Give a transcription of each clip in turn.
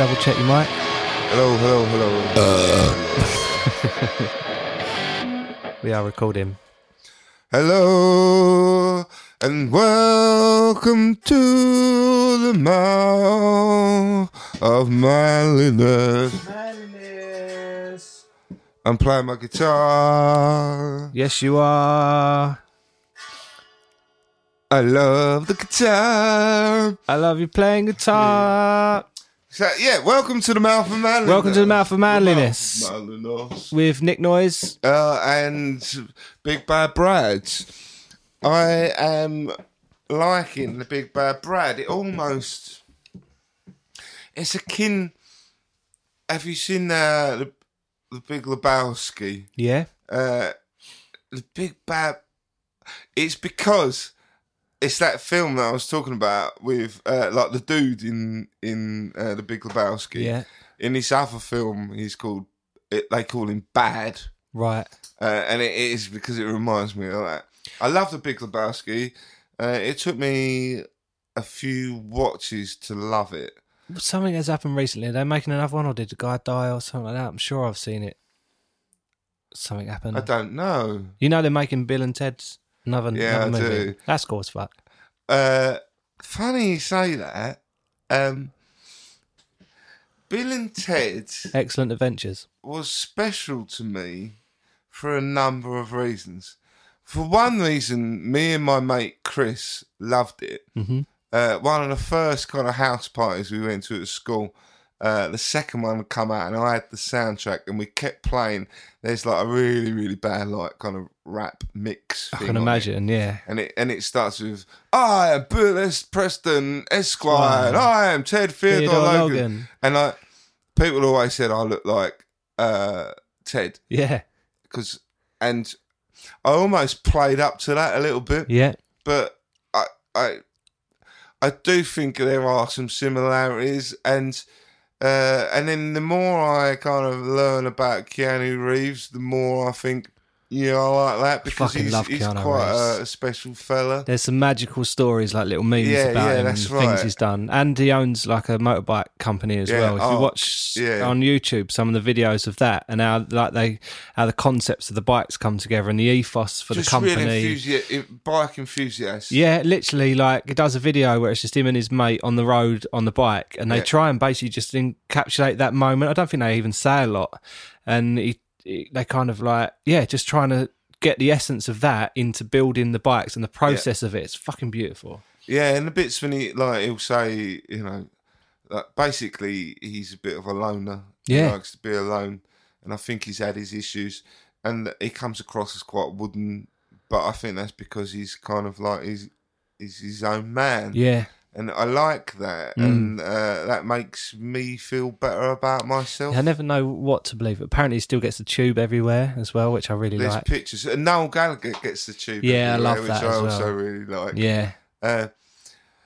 Double check your mic. Hello, hello, hello. Uh. We are recording. Hello, and welcome to the mouth of manliness. I'm playing my guitar. Yes, you are. I love the guitar. I love you playing guitar. So, yeah, welcome to the mouth of manliness. Welcome to the Mouth of Mouth Manliness. of manliness. With Nick Noise. uh, and Big Bad Brad. I am liking the Big Bad Brad. It almost it's akin. Have you seen uh, the the Big Lebowski? Yeah. Uh, the Big Bad. It's because it's that film that I was talking about with uh, like the dude in in uh, the Big Lebowski. Yeah. In this other film, he's called. It, they call him Bad Right. uh, and it is because it reminds me of that. I love the Big Lebowski. Uh, it took me a few watches to love it. Something has happened recently. Are they making another one or did the guy die or something like that? I'm sure I've seen it. Something happened. I don't know. You know they're making Bill and Ted's another, Yeah, another I movie. do. That's cool as fuck. Uh, funny you say that. Um, Bill and Ted Excellent adventures. was special to me for a number of reasons. For one reason, me and my mate Chris loved it. Mhm. Uh, one of the first kind of house parties we went to at school, uh, the second one would come out and I had the soundtrack and we kept playing. There's like a really, really bad like kind of rap mix. I can on it. imagine, yeah. And it and it starts with I am Bill S. Preston Esquire and I am Ted Theodore, Theodore Logan. Logan. And like people always said I look like uh, Ted Yeah. because and I almost played up to that a little bit, Yeah. but I I I do think there are some similarities and uh, and then the more I kind of learn about Keanu Reeves, the more I think yeah I like that because fucking he's, love he's Keanu quite Reeves. a, special fella. There's some magical stories, like little memes Yeah, about yeah, him that's and things right. he's done. And he owns like a motorbike company as Yeah, well. If you oh, watch yeah. on YouTube some of the videos of that and how like they how the concepts of the bikes come together and the ethos for Just the company. really enthusi- bike enthusiast. Yeah, literally, like he does a video where it's just him and his mate on the road on the bike, and they Yeah. try and basically just encapsulate that moment. I don't think they even say a lot, and he- they kind of like, yeah, just trying to get the essence of that into building the bikes and the process of it. It's fucking beautiful. Yeah, and the bits when he like he'll say, you know, like basically he's a bit of a loner. Yeah. He likes to be alone. And I think he's had his issues and he comes across as quite wooden, but I think that's because he's kind of like he's he's his own man. Yeah, And I like that Mm. and uh, that makes me feel better about myself. I never know what to believe. Apparently, he still gets the tube everywhere as well, which I really There's like. pictures. And Noel Gallagher gets the tube. Yeah, I love which that I also well. really like. Yeah, Uh,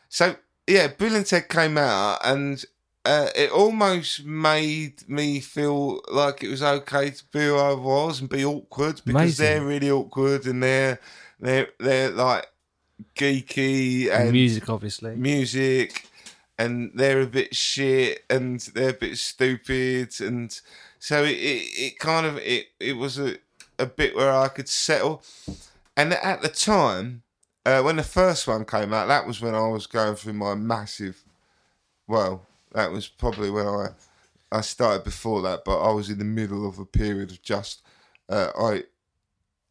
so yeah, Bill and Ted came out, and uh, it almost made me feel like it was okay to be who I was and be awkward because Amazing. they're really awkward and they're they're they're like geeky and music, obviously. music and they're a bit shit and they're a bit stupid and so it, it, it kind of it, it was a, a bit where I could settle and at the time uh, when the first one came out that was when I was going through my massive well that was probably when I I started before that but I was in the middle of a period of just uh, I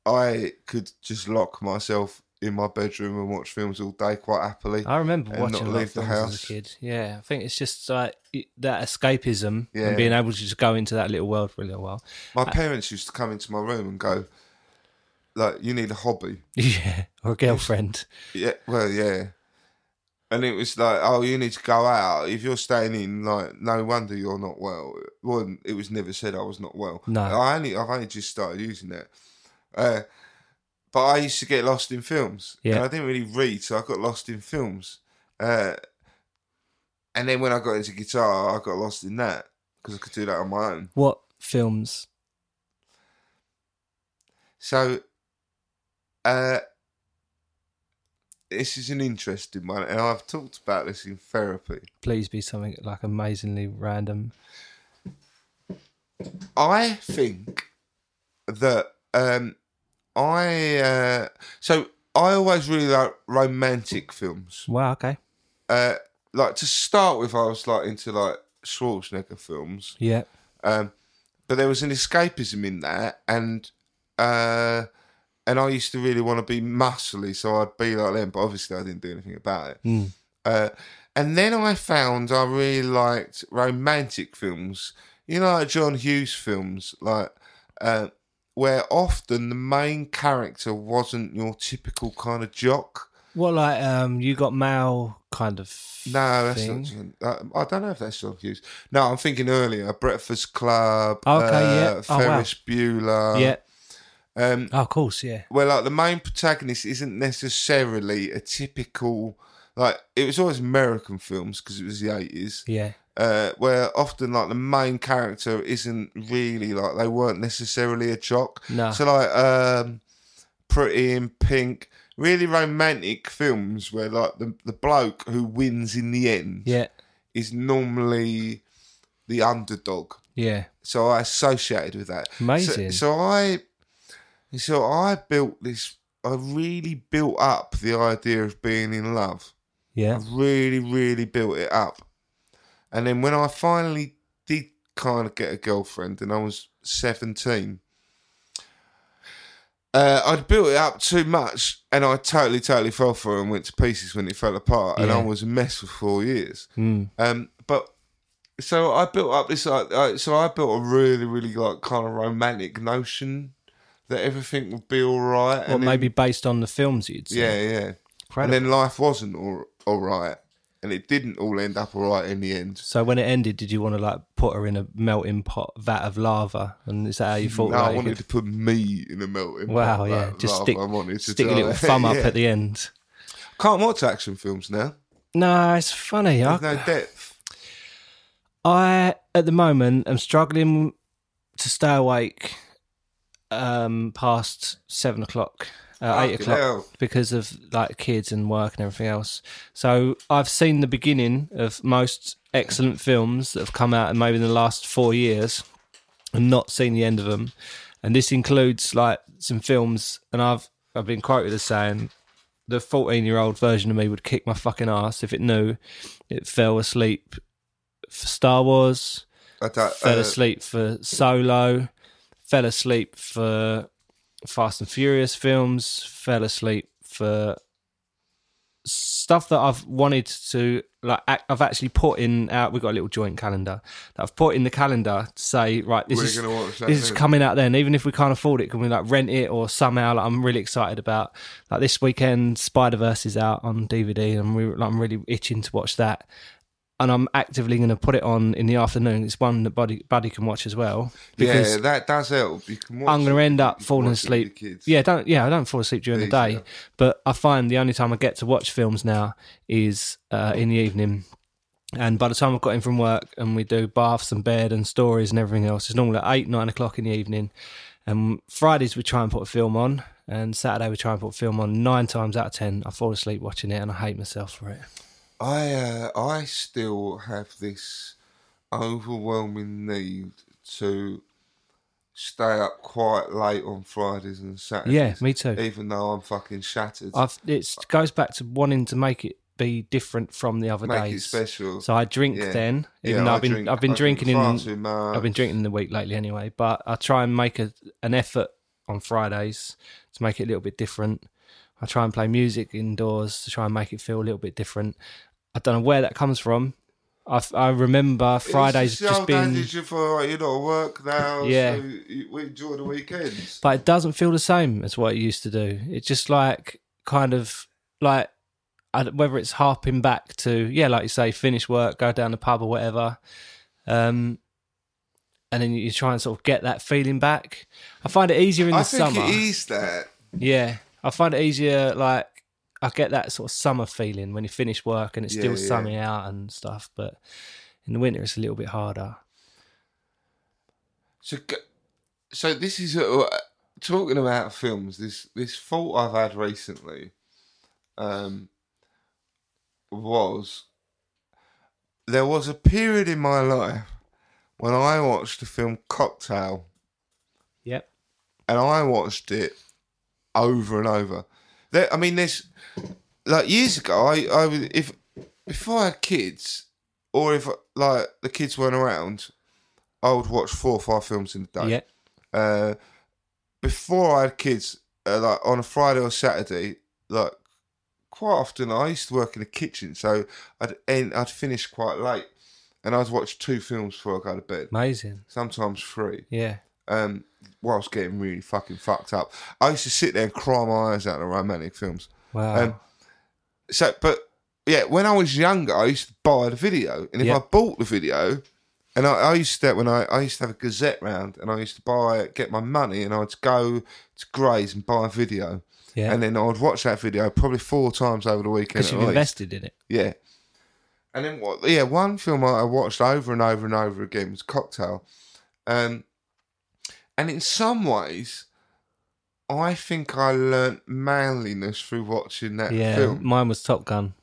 I could just lock myself in my bedroom and watch films all day quite happily I remember watching not a lot leave the films as house. a kid. Yeah, I think it's just like that escapism Yeah. and being able to just go into that little world for a little while. My parents used to come into my room and go, like, you need a hobby. Yeah, or a girlfriend. Yeah, well, yeah. And it was like, oh, you need to go out. If you're staying in, like, no wonder you're not well. Well, it was never said I was not well. No. I only, I've only just started using that. Uh, but I used to get lost in films. Yeah. And I didn't really read, so I got lost in films. Uh, and then when I got into guitar, I got lost in that because I could do that on my own. What films? So, uh, this is an interesting one, and I've talked about this in therapy. Please be something like amazingly random. I think that um, I uh, so I always really like romantic films. Wow. Okay. Uh, like to start with, I was like into like Schwarzenegger films. Yeah. Um, but there was an escapism in that, and uh, and I used to really want to be muscly, so I'd be like them. But obviously, I didn't do anything about it. Mm. Uh, and then I found I really liked romantic films. You know, like John Hughes films, like uh, where often the main character wasn't your typical kind of jock. What like um you got mail kind of No, that's thing? not. Uh, I don't know if that's still Hughes. No, I'm thinking earlier. Breakfast Club. Okay, uh, yeah. Oh, wow. Ferris Bueller. yeah. Um, Oh, of course, yeah. Well, like the main protagonist isn't necessarily a typical like it was always American films because it was the eighties. Yeah. Uh, where often like the main character isn't really like they weren't necessarily a jock. No. So like um, Pretty in Pink, really romantic films where like the the bloke who wins in the end Yeah. is normally the underdog Yeah. so I associated with that. Amazing. So, so I, so I built this. I really built up the idea of being in love. Yeah. I really, really built it up. And then when I finally did kind of get a girlfriend, and I was seventeen, uh, I'd built it up too much, and I totally, totally fell for it and went to pieces when it fell apart. And I was a mess for four years. Mm. Um, but so I built up this. Uh, so I built a really, really like kind of romantic notion that everything would be all right. Well, and then- maybe based on the films you'd seen. yeah, yeah. Incredible. And then life wasn't all, all right, and it didn't all end up all right in the end. So when it ended, did you want to like put her in a melting pot vat of lava? And is that how you thought? No, like, I wanted could- to put me in a melting Wow, pot. Wow, yeah. Just love stick, I wanted to stick a little thumb up Yeah. at the end. Can't watch action films now. No, it's funny. I, There's no depth. I at the moment am struggling to stay awake um, past seven o'clock, uh, eight o'clock hell. because of like kids and work and everything else. So I've seen the beginning of most excellent films that have come out in maybe in the last four years, and not seen the end of them. And this includes like some films, and I've I've been quoted as saying the 14 year old version of me would kick my fucking ass if it knew it fell asleep for Star Wars, I fell uh, asleep for Solo, fell asleep for Fast and Furious films, fell asleep for stuff that I've wanted to like. I've actually put in out. We've got a little joint calendar that I've put in the calendar to say right. This We're is gonna watch that this is then. coming out then. Even if we can't afford it, can we like rent it or somehow? Like, I'm really excited about like this weekend. Spider Verse is out on DVD, and I'm, like, I'm really itching to watch that. And I'm actively going to put it on in the afternoon. It's one that Buddy Buddy can watch as well. Because yeah, that does help. You can watch I'm going to end up falling watch it with your asleep. Yeah, don't yeah, I don't fall asleep during the day, but I find the only time I get to watch films now is uh, in the evening. And by the time I've got in from work and we do baths and bed and stories and everything else, it's normally at eight, nine o'clock in the evening. And Fridays we try and put a film on, and Saturday we try and put a film on. Nine times out of ten, I fall asleep watching it, and I hate myself for it. I uh, I still have this overwhelming need to stay up quite late on Fridays and Saturdays. Yeah, me too. Even though I'm fucking shattered. It goes back to wanting to make it be different from the other Make it days. special. So I drink Yeah. then, Yeah, even though I I've been drink- I've been I drinking in. I've been drinking the week lately anyway. But I try and make a, an effort on Fridays to make it a little bit different. I try and play music indoors to try and make it feel a little bit different. I don't know where that comes from. I, I remember Fridays just old being, you feel like you know work now. Yeah. So you, enjoy the weekends. but it doesn't feel the same as what it used to do. It's just like kind of like whether it's harping back to yeah, like you say, finish work, go down the pub or whatever, um, and then you try and sort of get that feeling back. I find it easier in the I think summer. it is that. Yeah, I find it easier. Like I get that sort of summer feeling when you finish work and it's Yeah, still yeah. sunny out and stuff. But in the winter, it's a little bit harder. So, so this is uh, talking about films. This this thought I've had recently, um, was there was a period in my life when I watched the film Cocktail, Yep. and I watched it over and over. There, I mean, there's like years ago. I, I would if before I had kids, or if like the kids weren't around, I would watch four or five films in a day. Yeah. Uh, before I had kids, uh, like on a Friday or Saturday, like quite often I used to work in the kitchen, so I'd end, I'd finish quite late, and I'd watch two films before I go to bed. Amazing. Sometimes three. Yeah. Um, whilst getting really fucking fucked up. I used to sit there and cry my eyes out at romantic films. Wow. Um, so, but yeah, when I was younger, I used to buy the video, and if Yeah. I bought the video, and I, I used to when I, I used to have a Gazette round, and I used to buy get my money, and I'd go to Grays and buy a video, yeah. and then I'd watch that video probably four times over the weekend. because you've least. invested in it. Yeah. And then what? Yeah, one film I I watched over and over and over again was Cocktail, um, and in some ways, I think I learnt manliness through watching that Yeah. film. Mine was Top Gun.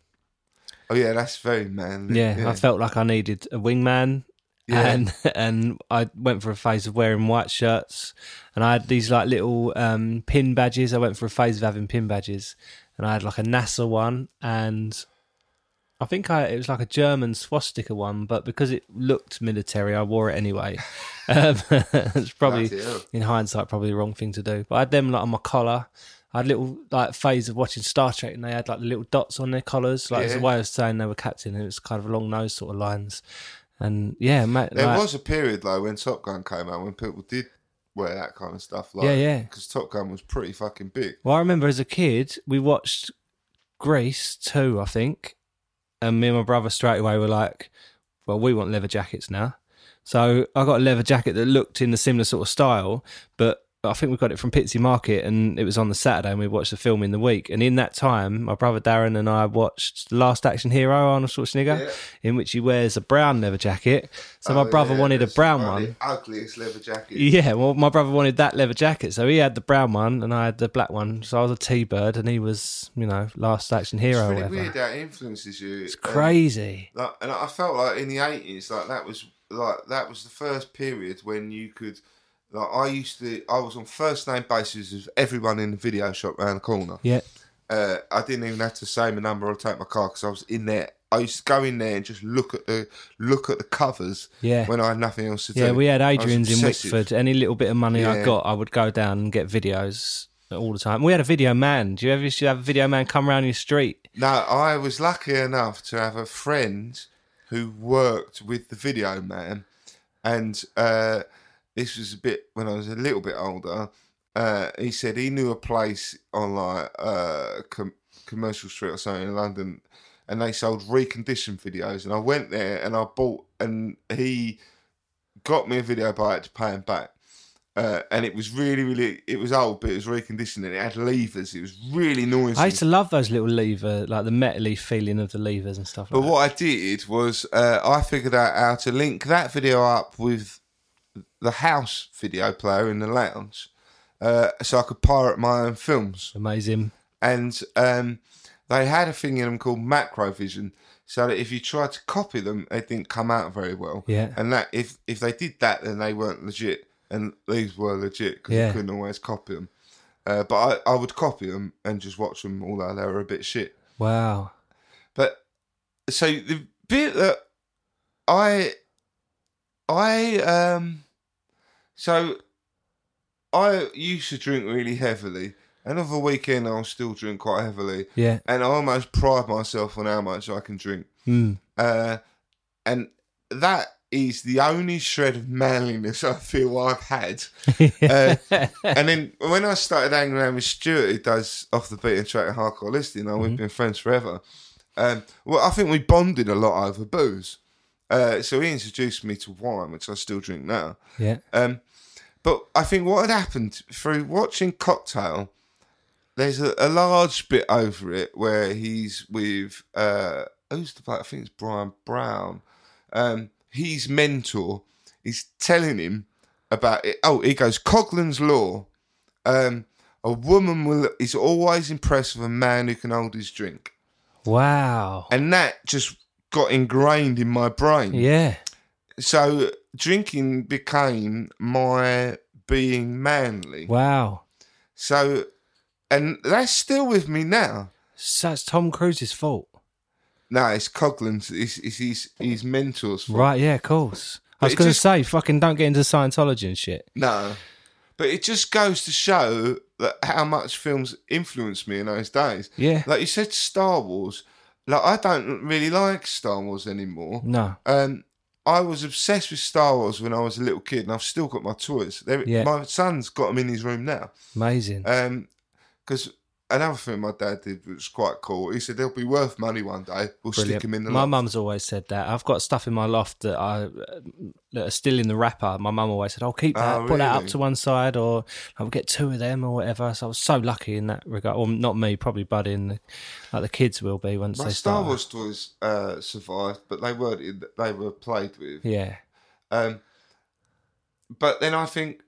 Oh yeah, that's very manly. Yeah, I felt like I needed a wingman. Yeah. And and I went for a phase of wearing white shirts, and I had these like little um, pin badges. I went for a phase of having pin badges, and I had like a NASA one, and I think I it was like a German swastika one, but because it looked military, I wore it anyway. Um, it's probably in hindsight probably the wrong thing to do. But I had them like on my collar. I had little like phase of watching Star Trek, and they had like the little dots on their collars, like as a way of saying they were captain, and it was kind of along those sort of lines. And yeah, mate, There like- was a period though when Top Gun came out when people did wear that kind of stuff. Like, Yeah, yeah. Because Top Gun was pretty fucking big. Well, I remember as a kid, we watched Grease 2, I think. And me and my brother straight away were like, well, we want leather jackets now. So I got a leather jacket that looked in the similar sort of style, but I think we got it from Pitsea Market and it was on the Saturday and we watched the film in the week. And in that time, my brother Darren and I watched Last Action Hero, Arnold Schwarzenegger, Yeah. in which he wears a brown leather jacket. So my Oh, brother yeah, wanted a brown one one. of the ugliest leather jacket. Yeah, well, my brother wanted that leather jacket, so he had the brown one and I had the black one. So I was a T-bird and he was, you know, last action hero. It's really weird how it influences you. It's Um, crazy. like, and I felt like in the eighties, like that was like that was the first period when you could. Like I used to, I was on first name basis with everyone in the video shop around the corner. Yeah, Uh, I didn't even have to say my number or take my car because I was in there. I used to go in there and just look at the look at the covers. Yeah. When I had nothing else to do. yeah. We had Adrian's in. Wickford. Any little bit of money I got, I would go down and get videos all the time. We had a video man. Do you ever used to have a video man come around your street? No, I was lucky enough to have a friend who worked with the video man, and uh, this was a bit when I was a little bit older. Uh, he said he knew a place on like uh, com- commercial street or something in London, and they sold reconditioned videos. And I went there and I bought, and he got me a video, but I had to pay him back. Uh, and it was really, really, it was old, but it was reconditioned and it had levers. It was really noisy. I used to love those little lever, like the metally feeling of the levers and stuff. But Like what I did was uh, I figured out how to link that video up with the house video player in the lounge, uh, so I could pirate my own films. amazing. And um, they had a thing in them called Macrovision, so that if you tried to copy them, they didn't come out very well. Yeah. And that if if they did that, then they weren't legit, and these were legit because Yeah. you couldn't always copy them. Uh, but I, I would copy them and just watch them, although they were a bit shit. Wow. But so the bit that I I um so I used to drink really heavily. Another weekend I'll still drink quite heavily. Yeah. And I almost pride myself on how much I can drink. Mm. Uh and that is the only shred of manliness I feel I've had. Uh, and then when I started hanging around with Stuart, who does off the beaten track and hardcore listening, and we've been friends forever. Um, well, I think we bonded a lot over booze. Uh, so he introduced me to wine, which I still drink now. Yeah. Um, but I think what had happened through watching Cocktail, there's a, a large bit over it where he's with uh, who's the bloke? I think it's Bryan Brown. Um, his mentor is telling him about it. Oh, he goes Coughlin's law. Um, a woman will is always impressed with a man who can hold his drink, Wow. and that just got ingrained in my brain. Yeah. So drinking became my being manly. Wow. So, and that's still with me now. So it's Tom Cruise's fault. No, it's Coughlin's. It's, it's his his mentors. fault. Right, yeah, of course. I was going to say, fucking don't get into Scientology and shit. No, but it just goes to show that how much films influenced me in those days. Yeah. Like you said, Star Wars. Like I don't really like Star Wars anymore. No. Um, I was obsessed with Star Wars when I was a little kid, and I've still got my toys. They're, Yeah. My son's got them in his room now. Amazing. Um, because another thing my dad did was quite cool. He said they'll be worth money one day. We'll stick them in the my loft. mum's always said that. I've got stuff in my loft that I that are still in the wrapper. My mum always said, "I'll keep that, Oh, put that up to one side, or I'll get two of them, or whatever." So I was so lucky in that regard. Well, not me, probably Buddy, and the, like the kids will be once My they Star start. Wars toys uh, survived, but they weren't. In, they were played with. Yeah, Um, but then I think,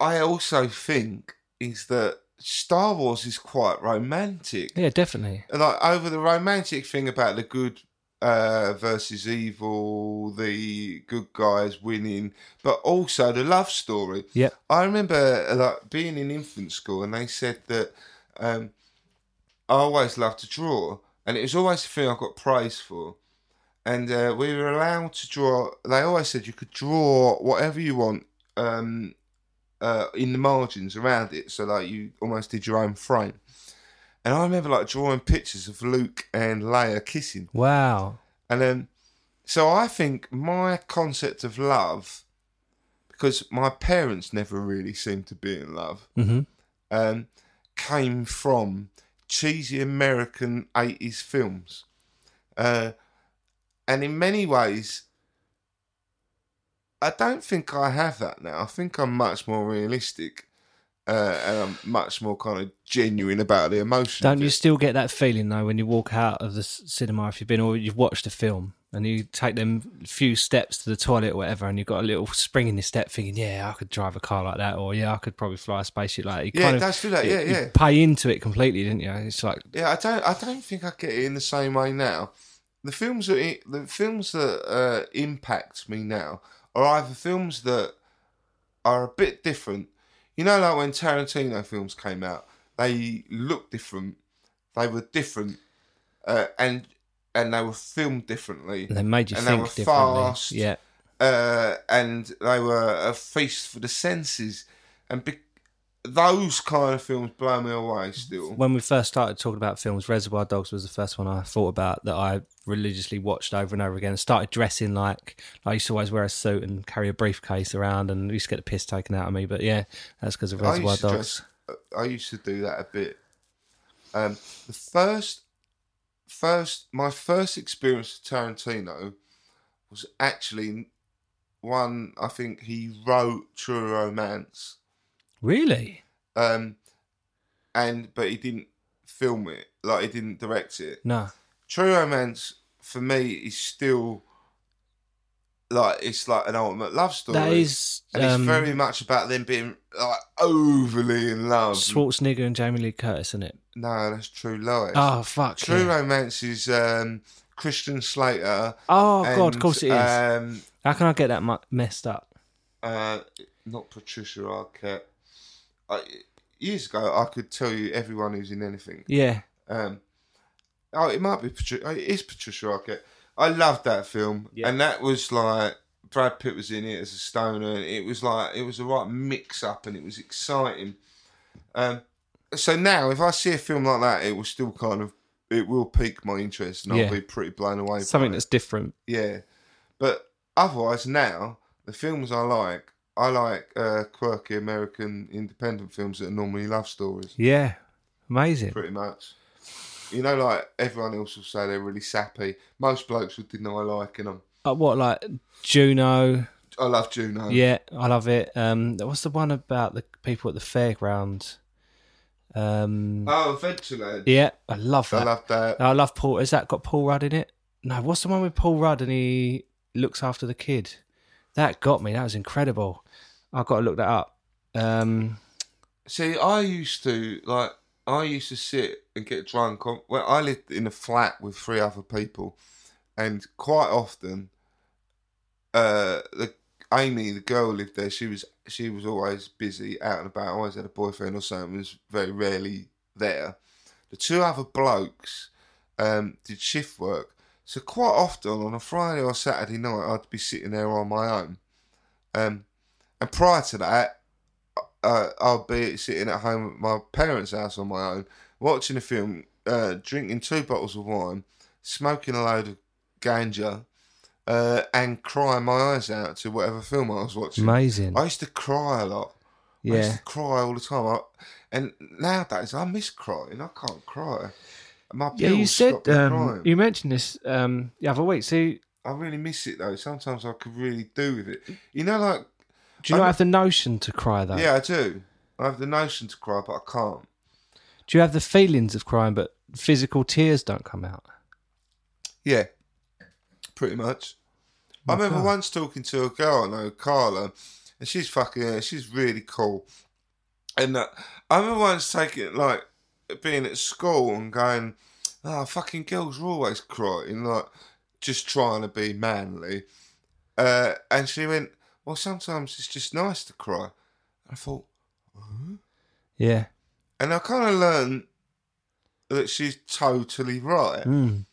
I also think is that Star Wars is quite romantic. yeah, definitely. Like over the romantic thing about the good uh, versus evil, the good guys winning, but also the love story. Yeah, I remember uh, like being in infant school, and they said that um, I always loved to draw, and it was always the thing I got praised for. And uh, we were allowed to draw. They always said you could draw whatever you want um, uh, in the margins around it, so like you almost did your own frame. And I remember like drawing pictures of Luke and Leia kissing. Wow. And then, so I think my concept of love, because my parents never really seemed to be in love, hmm um, came from cheesy American 80s films. Uh, and in many ways, I don't think I have that now. I think I'm much more realistic. Uh, and I'm much more kind of genuine about the emotion. Don't you still get that feeling though when you walk out of the cinema if you've been or you've watched a film and you take them few steps to the toilet or whatever and you've got a little spring in your step thinking, yeah, I could drive a car like that or yeah, I could probably fly a spaceship like that. You Yeah, kind of- do that. Yeah, you yeah. pay into it completely, didn't you? It's like Yeah, I don't. I don't think I get it in the same way now. The films that the films that uh, impact me now are either films that are a bit different. You know, like when Tarantino films came out, they looked different. They were different, uh, and and they were filmed differently. they made you and they think were differently. fast. Yeah. uh, and they were a feast for the senses, and be- those kind of films blow me away still. When we first started talking about films, Reservoir Dogs was the first one I thought about that I religiously watched over and over again. Started dressing like I used to always wear a suit and carry a briefcase around, and used to get the piss taken out of me. But yeah, that's because of Reservoir to Dogs. dress. uh, I used to do that a bit. Um, the first, first, my first experience with Tarantino was actually one. I think he wrote True Romance, Really? um, and but he didn't film it. Like he didn't direct it. No. True Romance for me is still like it's like an ultimate love story. That is and um, it's very much about them being like overly in love. Schwarzenegger and Jamie Lee Curtis, isn't it? no, that's True Lies. Oh fuck. True yeah. Romance is um, Christian Slater. Oh god, of course it is. Um, How can I get that messed up? uh, not Patricia Arquette. I, years ago, I could tell you everyone who's in anything. Yeah. Um, oh, it might be Patricia. It is Patricia Arquette. I loved that film, Yeah. and that was like Brad Pitt was in it as a stoner, and it was like it was a right mix up, and it was exciting. Um, so now, if I see a film like that, it will still kind of it will pique my interest, and Yeah. I'll be pretty blown away. Something it. that's different. Yeah, but otherwise now the films I like, I like uh, quirky American independent films that are normally love stories, Yeah. Amazing. pretty much. You know, like everyone else will say they're really sappy. Most blokes would deny liking them. Uh, what like Juno? I love Juno. Yeah, I love it. Um, what's the one about the people at the fairground? Um, Oh, Adventureland. yeah, I love that. I love that. I love Paul. Has that got Paul Rudd in it? No, what's the one with Paul Rudd and he looks after the kid? That got me. That was incredible. I've got to look that up. Um, See, I used to like. I used to sit and get drunk. On, well, I lived in a flat with three other people, and quite often, uh, the Amy, the girl, lived there. She was she was always busy, out and about. Always had a boyfriend or something. Was very rarely there. The two other blokes um, did shift work, so quite often on a Friday or Saturday night, I'd be sitting there on my own. Um, and prior to that, uh, I'd be sitting at home at my parents' house on my own, watching a film, uh, drinking two bottles of wine, smoking a load of ganja, uh, and crying my eyes out to whatever film I was watching. amazing. I used to cry a lot. I used yeah. to cry all the time. I, and nowadays, I miss crying. I can't cry. My Yeah, you said um, you mentioned this um, the other week. So, I really miss it though. Sometimes I could really do with it. You know, like do you not I'm- have the notion to cry though? yeah, I do. I have the notion to cry, but I can't. Do you have the feelings of crying, but physical tears don't come out? Yeah, pretty much. I remember God. once talking to a girl I know, Carla, and she's fucking, she's really cool. And uh, I remember once taking, like, being at school and going, oh, fucking girls are always crying, like, just trying to be manly. Uh, and she went, well, sometimes it's just nice to cry. I thought, Yeah. and I kind of learned that she's totally right. Mm.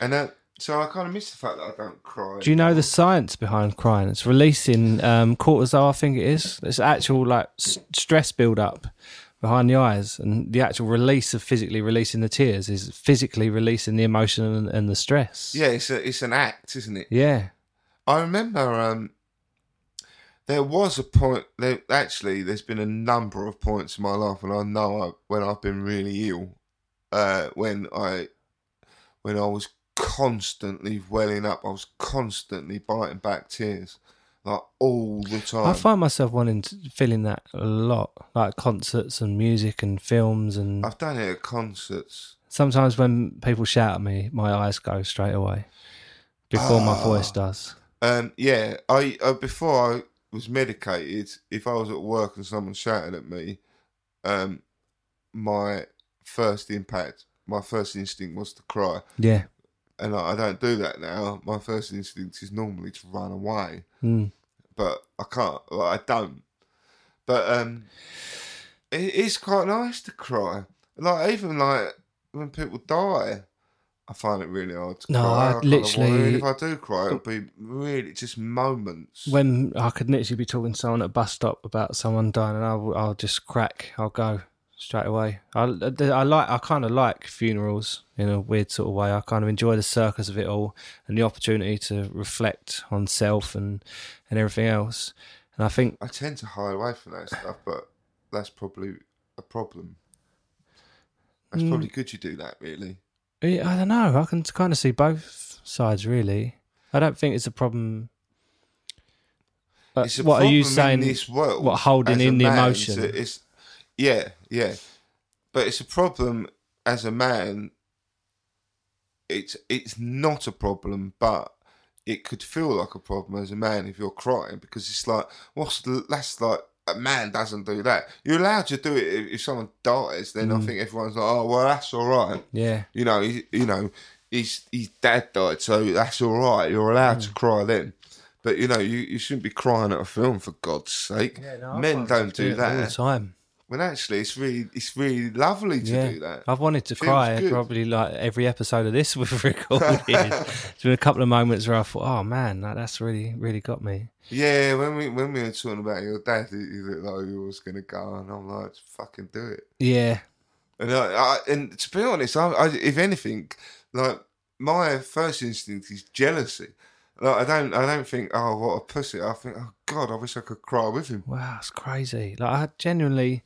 And uh, so I kind of miss the fact that I don't cry. Do you know the science behind crying? It's releasing um, cortisol, I think it is. It's actual like s- stress build up behind the eyes, and the actual release of physically releasing the tears is physically releasing the emotion and, and the stress. Yeah, it's a, it's an act, isn't it? Yeah. I remember um, there was a point. There actually, there's been a number of points in my life, and I know I, when I've been really ill, uh, when I when I was constantly welling up, I was constantly biting back tears, like all the time. I find myself wanting to feeling that a lot, like concerts and music and films, and I've done it at concerts. sometimes when people shout at me, my eyes go straight away before my voice does. Um, yeah, I uh, before I was medicated, if I was at work and someone shouted at me, um, my first impact, my first instinct was to cry, Yeah. and I, I don't do that now. My first instinct is normally to run away, Mm. But I can't. Like, I don't. But um, it is quite nice to cry. Like even like when people die. I find it really hard to No, cry. I kinda literally- if I do cry, it'll be really just moments. when I could literally be talking to someone at a bus stop about someone dying, and I'll, I'll just crack. I'll go straight away. I, I like. I kind of like funerals in a weird sort of way. I kind of enjoy the circus of it all and the opportunity to reflect on self and and everything else. And I think I tend to hide away from that stuff, but that's probably a problem. That's Mm. probably good you do that, really. I don't know. I can kind of see both sides really. I don't think it's a problem a what are you saying? In this world, what holding in the man, emotion? It's, yeah, yeah, but it's a problem as a man. It's it's not a problem, but it could feel like a problem as a man if you're crying because it's like what's the, that's like a man doesn't do that. You're allowed to do it if, if someone dies. Then Mm. I think everyone's like, oh well, that's all right. yeah, You know, he, you know, his his dad died, so that's all right. You're allowed Mm. to cry then. But you know, you, you shouldn't be crying at a film for God's sake. Men don't do that all the time. When actually, it's really it's really lovely to yeah, do that. I've wanted to Feels cry good. probably like every episode of this we've recorded. There's been a couple of moments where I thought, "Oh man, that, that's really, really got me." Yeah, when we when we were talking about your dad, you looked like you was gonna go, and I'm like, fucking do it. Yeah, And I, I and to be honest, I, I if anything, like my first instinct is jealousy. Like I don't I don't think oh what a pussy. I think oh god, I wish I could cry with him. wow, it's crazy. Like I genuinely,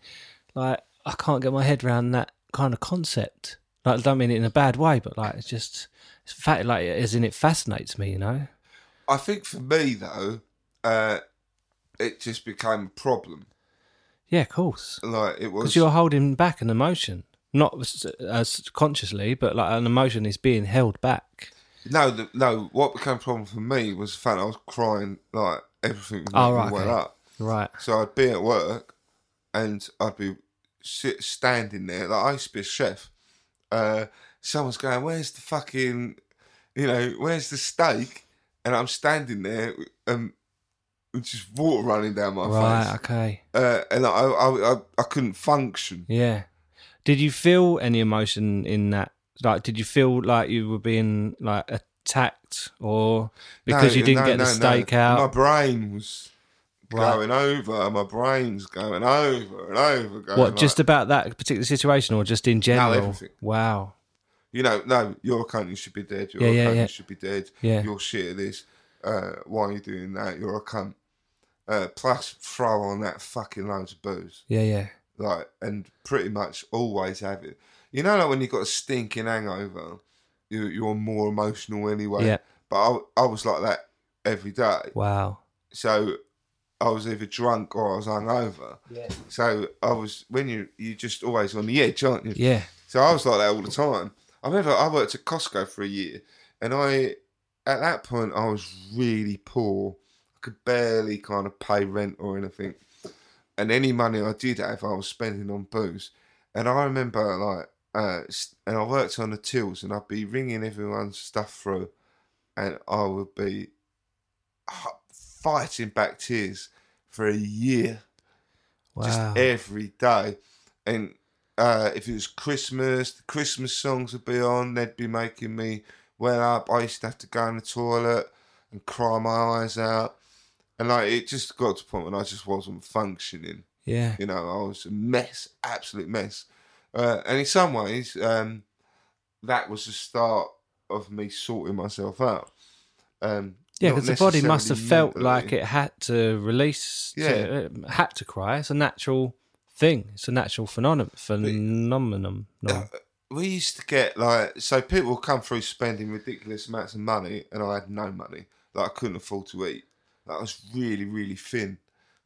like I can't get my head around that kind of concept. Like I don't mean it in a bad way, but like it's just, it's fact, like as in it fascinates me, you know. I think for me though, uh, it just became a problem. Yeah, of course. Like it was Because you're holding back an emotion, not as, as consciously, but like an emotion is being held back. No the, no. What became a problem for me was the fact I was crying like everything was Oh, right, well okay. up. Right. So I'd be at work and I'd be sit, standing there. Like I used to be a chef. Uh, someone's going, "Where's the fucking, you know, where's the steak?" And I'm standing there, um, with just water running down my Right. face, Okay. uh, and I, I, I, I couldn't function. Yeah. Did you feel any emotion in that? Like, did you feel like you were being like attacked, or because No, you didn't no, get the no, no. steak My brain was Right. going over. My brain's going over and over. Going What? like- Just about that particular situation, or just in general? Wow. You know, no, you're cunt, you should be dead. You're Yeah, yeah, cunt, yeah. you should be dead. Yeah. You're shit at this. Uh, why are you doing that? You're a cunt. Uh, plus, throw on that fucking loads of booze. Yeah. Yeah. Like, and pretty much always have it. You know, like when you've got a stinking hangover, you, you're more emotional anyway. Yeah. But I, I was like that every day. Wow. So I was either drunk or I was hungover. Yeah. So I was, when you, you're just always on the edge, aren't you? Yeah. So I was like that all the time. I remember I worked at Costco for a year, and I, at that point, I was really poor. I could barely kind of pay rent or anything, and any money I did have, I was spending on booze. And I remember like, uh, and I worked on the tills, and I'd be ringing everyone's stuff through, and I would be fighting back tears for a year Wow. just every day. And uh, if it was Christmas, the Christmas songs would be on. They'd be making me well up. I used to have to go in the toilet and cry my eyes out. And like it just got to the point when I just wasn't functioning. yeah. You know, I was a mess, absolute mess. Uh, and in some ways, um, that was the start of me sorting myself out. Um, Yeah, because the body must have felt like it had to release, to, uh, had to cry. It's a natural thing. It's a natural phenomenon. Phenomenon. No. we used to get like so people would come through spending ridiculous amounts of money and I had no money like I couldn't afford to eat like, I was really really thin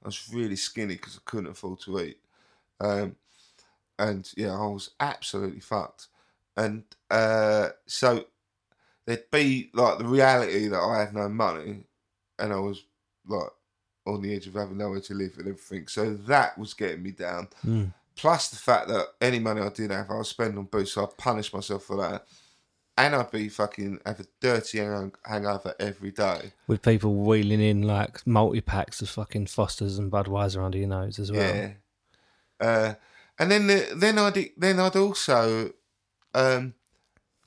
I was really skinny because I couldn't afford to eat um, and yeah I was absolutely fucked and uh, so there'd be like the reality that I had no money and I was like on the edge of having nowhere to live and everything so that was getting me down Mm. plus the fact that any money I did have, I would spend on booze, so I'd punish myself for that. And I'd be fucking have a dirty hang- hangover every day. With people wheeling in like multi packs of fucking Fosters and Budweiser under your nose as well. Yeah. Uh, and then the, then I'd then I'd also um,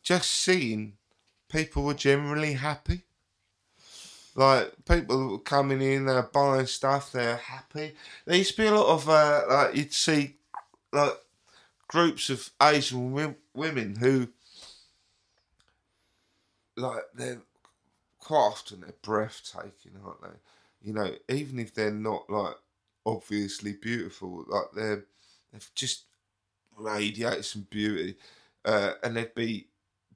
just seen people were generally happy. Like people were coming in, they're buying stuff, they're happy. There used to be a lot of uh, like you'd see like groups of Asian wo- women who like they're quite often they're breathtaking, aren't they? You know, even if they're not like obviously beautiful, like they're they've just radiated some beauty, uh, and they'd be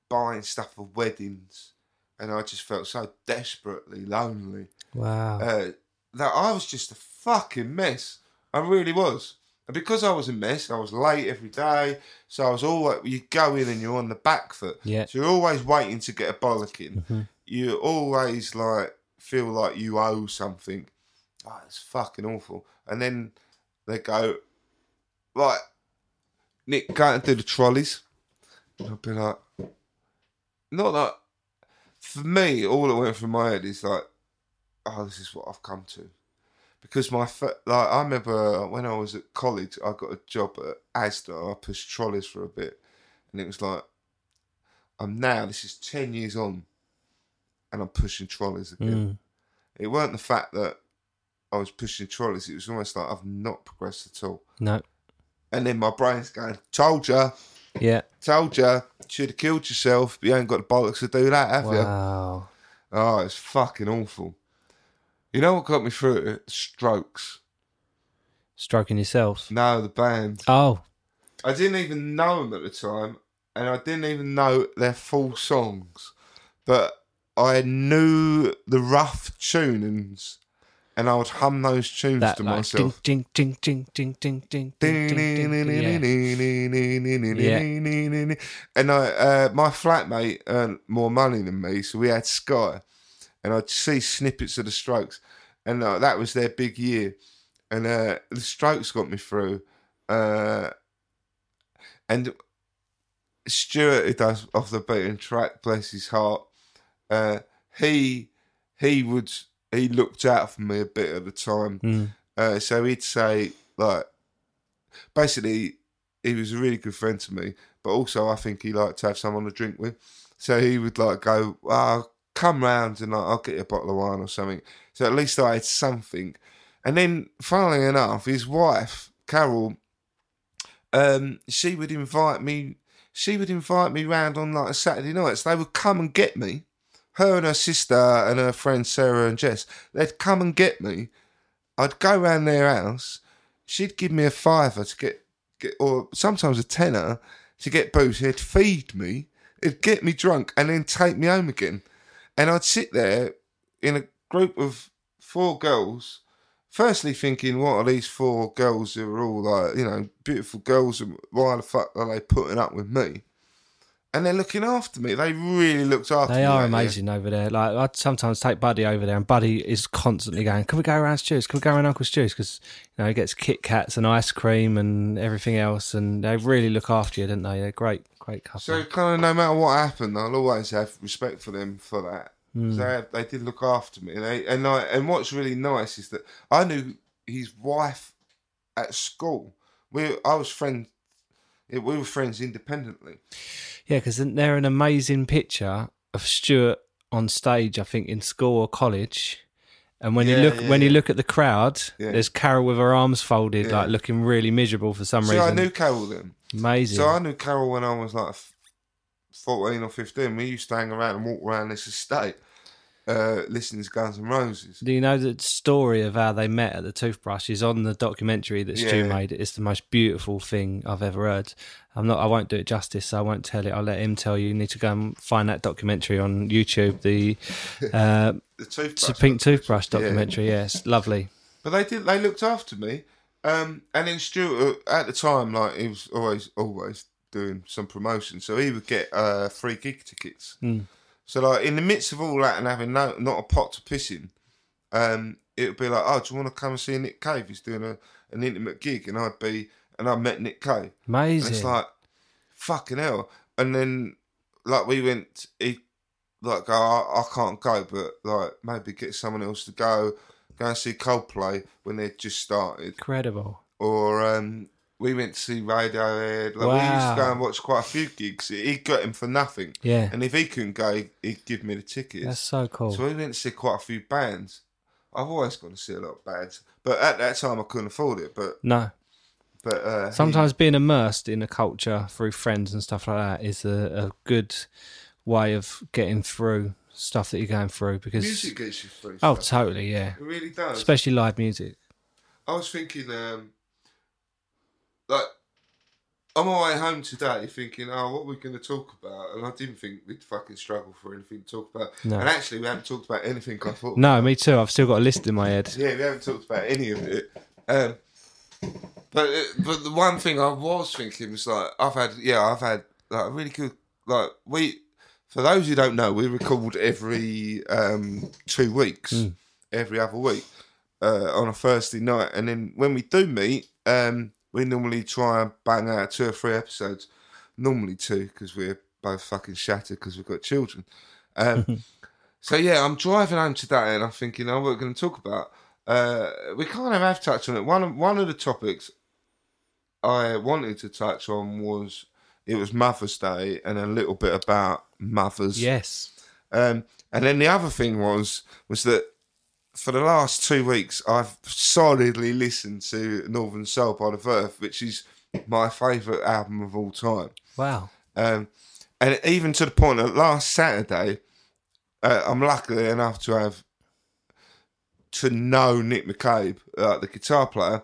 buying stuff for weddings, and I just felt so desperately lonely. Wow. Uh, that I was just a fucking mess. I really was. And because I was a mess, I was late every day. So I was always, you go in and you're on the back foot. Yeah. So you're always waiting to get a bollocking. You always like feel like you owe something. Oh, it's fucking awful. And then they go, right, Nick, go and do the trolleys. And I'll be like, not that. For me, all that went through my head is like, oh, this is what I've come to. Because my like, I remember when I was at college, I got a job at Asda. I pushed trolleys for a bit, and it was like, I'm now. This is ten years on, and I'm pushing trolleys again. Mm. It weren't the fact that I was pushing trolleys. It was almost like I've not progressed at all. No. And then my brain's going, "Told ya, Yeah. told ya, should have killed yourself. But you ain't got the bollocks to do that, have you?" Wow. Oh, it's fucking awful. You know what got me through it? Strokes. Stroking yourself. No, the band. Oh. I didn't even know them at the time, and I didn't even know their full songs, but I knew the rough tunings, and I would hum those tunes that, to like, myself. Ding, ding, ding, ding, ding, ding, ding, ding, And I, uh, my flatmate earned more money than me, so we had Sky, and I'd see snippets of the Strokes, and uh, that was their big year, and uh, the Strokes got me through, uh, and Stuart, who does off the beaten track, bless his heart, uh, he he would he looked out for me a bit at the time. Mm. Uh, so he'd say like, basically, he was a really good friend to me, but also I think he liked to have someone to drink with. So he would like go, "Oh, come round and like, I'll get you a bottle of wine or something." So at least I had something. And then, funnily enough, his wife Carol, um, she would invite me. She would invite me round on like a Saturday nights. They would come and get me. Her and her sister and her friends Sarah and Jess. They'd come and get me. I'd go round their house. She'd give me a fiver to get, get or sometimes a tenner to get booze. He'd feed me. It'd get me drunk and then take me home again. And I'd sit there in a group of four girls. Firstly, thinking, what are these four girls who are all like, you know, beautiful girls? And why the fuck are they putting up with me? And they're looking after me. They really looked after me. They are that year. amazing over there. Like I sometimes take Buddy over there, and Buddy is constantly going, "Can we go around Stu's? Can we go around Uncle Stu's?" Because you know he gets Kit Kats and ice cream and everything else, and they really look after you, don't they? They're great, great couple. So kind of no matter what happened, I'll always have respect for them for that. Hmm. 'Cause They, they did look after me, and they, and I, and what's really nice is that I knew his wife at school. We I was friends. We were friends independently. Yeah, because they're an amazing picture of Stuart on stage. I think in school or college. And when you look yeah, when you look at the crowd, Yeah. there's Carol with her arms folded, Yeah. like looking really miserable for some See, reason. I knew Carol then. Amazing. So I knew Carol when I was like fourteen or fifteen. We used to hang around and walk around this estate, uh, listening to Guns N' Roses. Do you know the story of how they met at the toothbrush is on the documentary that Stu Yeah. made? It's the most beautiful thing I've ever heard. I'm not. I won't do it justice. So I won't tell it. I'll let him tell you. You need to go and find that documentary on YouTube. The uh, The toothbrush. it's pink toothbrush Yeah. documentary. Yes, lovely. But they did. They looked after me. Um, and then Stuart uh, at the time, like he was always always doing some promotion, so he would get uh, free gig tickets. So like in the midst of all that and having no not a pot to piss in, um, it would be like, oh, do you want to come and see Nick Cave? He's doing a, an intimate gig, and I'd be and I met Nick Cave. And Amazing. it's like, fucking hell. And then, like, we went, he, like, go, I, I can't go, but, like, maybe get someone else to go, go and see Coldplay when they just started. Incredible. Or, um, we went to see Radiohead. Like, we used Wow. to go and watch quite a few gigs. He got him for nothing. Yeah. And if he couldn't go, he- he'd give me the tickets. That's so cool. So we went to see quite a few bands. I've always gone to see a lot of bands. But at that time, I couldn't afford it. But, no. but, uh, he- Sometimes being immersed in a culture through friends and stuff like that is a, a good way of getting through stuff that you're going through because music gets you through. oh stuff. totally yeah It really does. especially live music I was thinking, um, like, I'm on my way home today, thinking, "Oh, what are we going to talk about?" And I didn't think we'd fucking struggle for anything to talk about. No. And actually, we haven't talked about anything I thought. No, me too. I've still got a list in my head. Yeah, we haven't talked about any of it. Um, but uh, but the one thing I was thinking was like I've had yeah I've had like a really good like we for those who don't know we record every um, two weeks every other week uh, on a Thursday night and then when we do meet um, we normally try and bang out two or three episodes normally two because we're both fucking shattered because we've got children. Um, so yeah, I'm driving home today and I'm thinking, oh, what we're going to talk about. Uh, we kind of have touched on it. One of one of the topics I wanted to touch on was it was Mother's Day and a little bit about mothers. Yes. Um, and then the other thing was was that for the last two weeks I've solidly listened to Northern Soul by the Verve, which is my favourite album of all time. Wow. Um, and even to the point that last Saturday, uh, I'm lucky enough to have to know Nick McCabe, uh, the guitar player,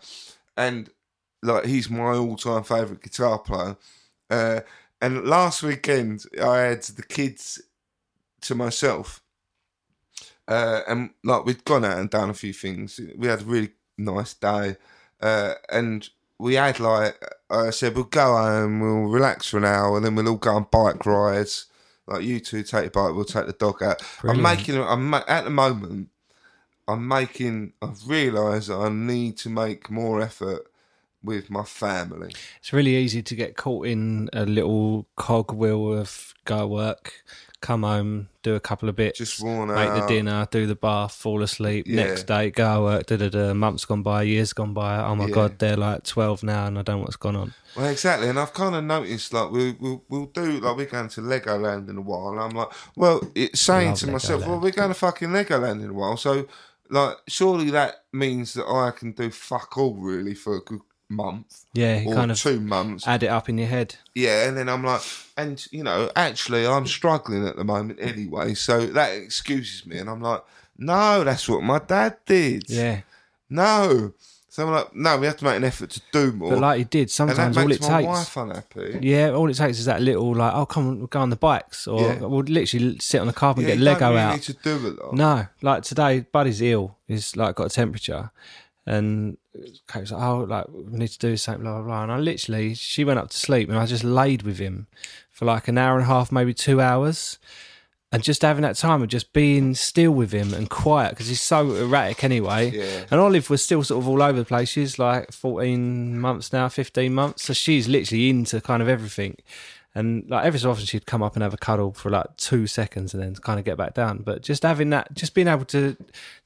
and like he's my all-time favorite guitar player. Uh, and last weekend, I had the kids to myself, uh, and like we'd gone out and done a few things. We had a really nice day, uh, and we had like I said, we'll go home, we'll relax for an hour, and then we'll all go on bike rides. Like you two take your bike, we'll take the dog out. Brilliant. I'm making. I'm ma- at the moment. I'm making. I've realised I need to make more effort with my family. It's really easy to get caught in a little cogwheel of go work, come home, do a couple of bits, Just worn make the dinner, do the bath, fall asleep. Yeah. Next day, go work. Da da da. Months gone by, years gone by. Oh my Yeah. god, they're like twelve now, and I don't know what's gone on. Well, exactly, and I've kind of noticed like we we'll, we'll do like we're going to Legoland in a while, and I'm like, well, it's saying to myself, well, we're going to fucking Legoland in a while, so like surely that means that I can do fuck all really for a good month Yeah, or kind of two months, add it up in your head. yeah, and then I'm like, and you know, actually, I'm struggling at the moment anyway, so that excuses me, and I'm like, no, that's what my dad did, Yeah, no, so I'm like, no, we have to make an effort to do more, but like you did, sometimes all it my takes. wife unhappy. Yeah, all it takes is that little like, oh come on, we'll go on the bikes, or Yeah. we'll literally sit on the carpet Yeah, and get Lego really out. need to do it though. No, like today, Buddy's ill. He's like got a temperature, and uh, Kate was like, "Oh, like we need to do something." Blah blah blah. And I literally, she went up to sleep, and I just laid with him for like an hour and a half, maybe two hours, and just having that time of just being still with him and quiet because he's so erratic anyway. Yeah. And Olive was still sort of all over the place. She's like fourteen months now, fifteen months, so she's literally into kind of everything. And like every so often, she'd come up and have a cuddle for like two seconds, and then kind of get back down. But just having that, just being able to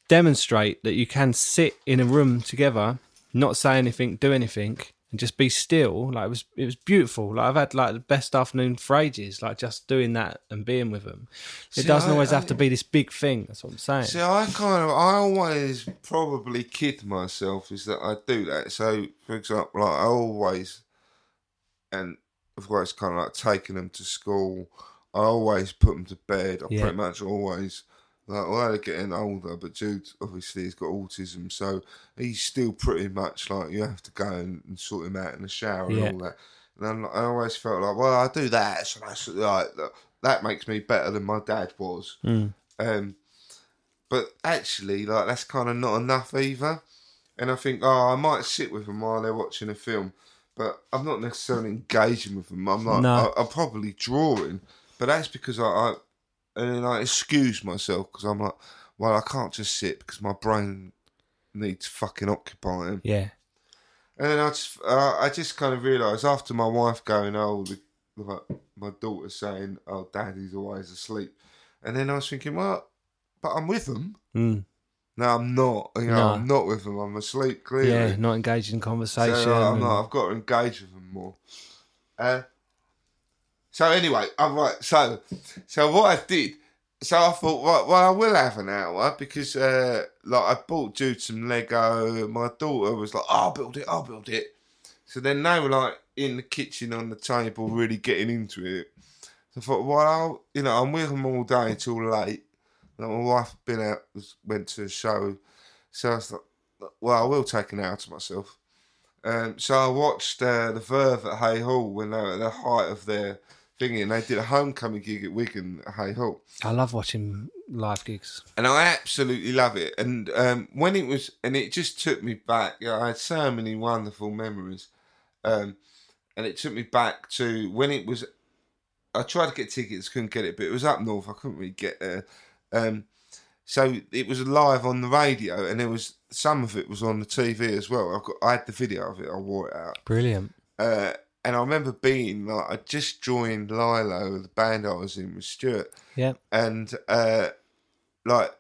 demonstrate that you can sit in a room together, not say anything, do anything, and just be still. Like it was, it was beautiful. Like I've had like the best afternoon for ages. Like just doing that and being with them. It See, doesn't I- always have to be this big thing. That's what I'm saying. See, I kind of, I always probably kid myself is that I do that. So, for example, like I always, and of course, kind of like taking them to school. I always put them to bed. I Yeah. pretty much always, like, they're getting older, but Jude obviously has got autism, so he's still pretty much like you have to go and, and sort him out in the shower Yeah. and all that. And I'm, I always felt like, well, I do that, so that's like that- makes me better than my dad was. Mm. Um, but actually, like that's kind of not enough either. And I think, oh, I might sit with them while they're watching a film, but I'm not necessarily engaging with them. I'm like, No. I, I'm probably drawing, but that's because I, I and then I excuse myself because I'm like, well, I can't just sit because my brain needs fucking occupying. Yeah. And then I just, uh, I just kind of realised after my wife going, oh, the, like my daughter saying, oh, daddy's always asleep. And then I was thinking, well, but I'm with them. Mm. No, I'm not. You know, No. I'm not with them. I'm asleep, clearly. Yeah. Not engaged in conversation. So I'm and- not. I've got to engage with them more. Uh, so anyway, I'm right. So, so what I did. So I thought, well, I will have an hour because, uh, like, I bought Jude some Lego. My daughter was like, "I'll build it. I'll build it." So then they were like in the kitchen on the table, really getting into it. So I thought, well, I'll, you know, I'm with them all day till late. And my wife been out, went to a show. So I like, well, I will take an hour to myself. Um, so I watched uh, the Verve at Haigh Hall when they were at the height of their thingy, and they did a homecoming gig at Wigan Haigh Hall. I love watching live gigs. and I absolutely love it. And um, when it was, and it just took me back. You know, I had so many wonderful memories, um, and it took me back to when it was. I tried to get tickets, couldn't get it, but it was up north. I couldn't really get there. Um, so it was live on the radio, and there was some of it was on the TV as well. I've got, I had the video of it. I wore it out. Brilliant. Uh, and I remember being like, I just joined Lilo, the band I was in with Stuart, Yeah. and uh, like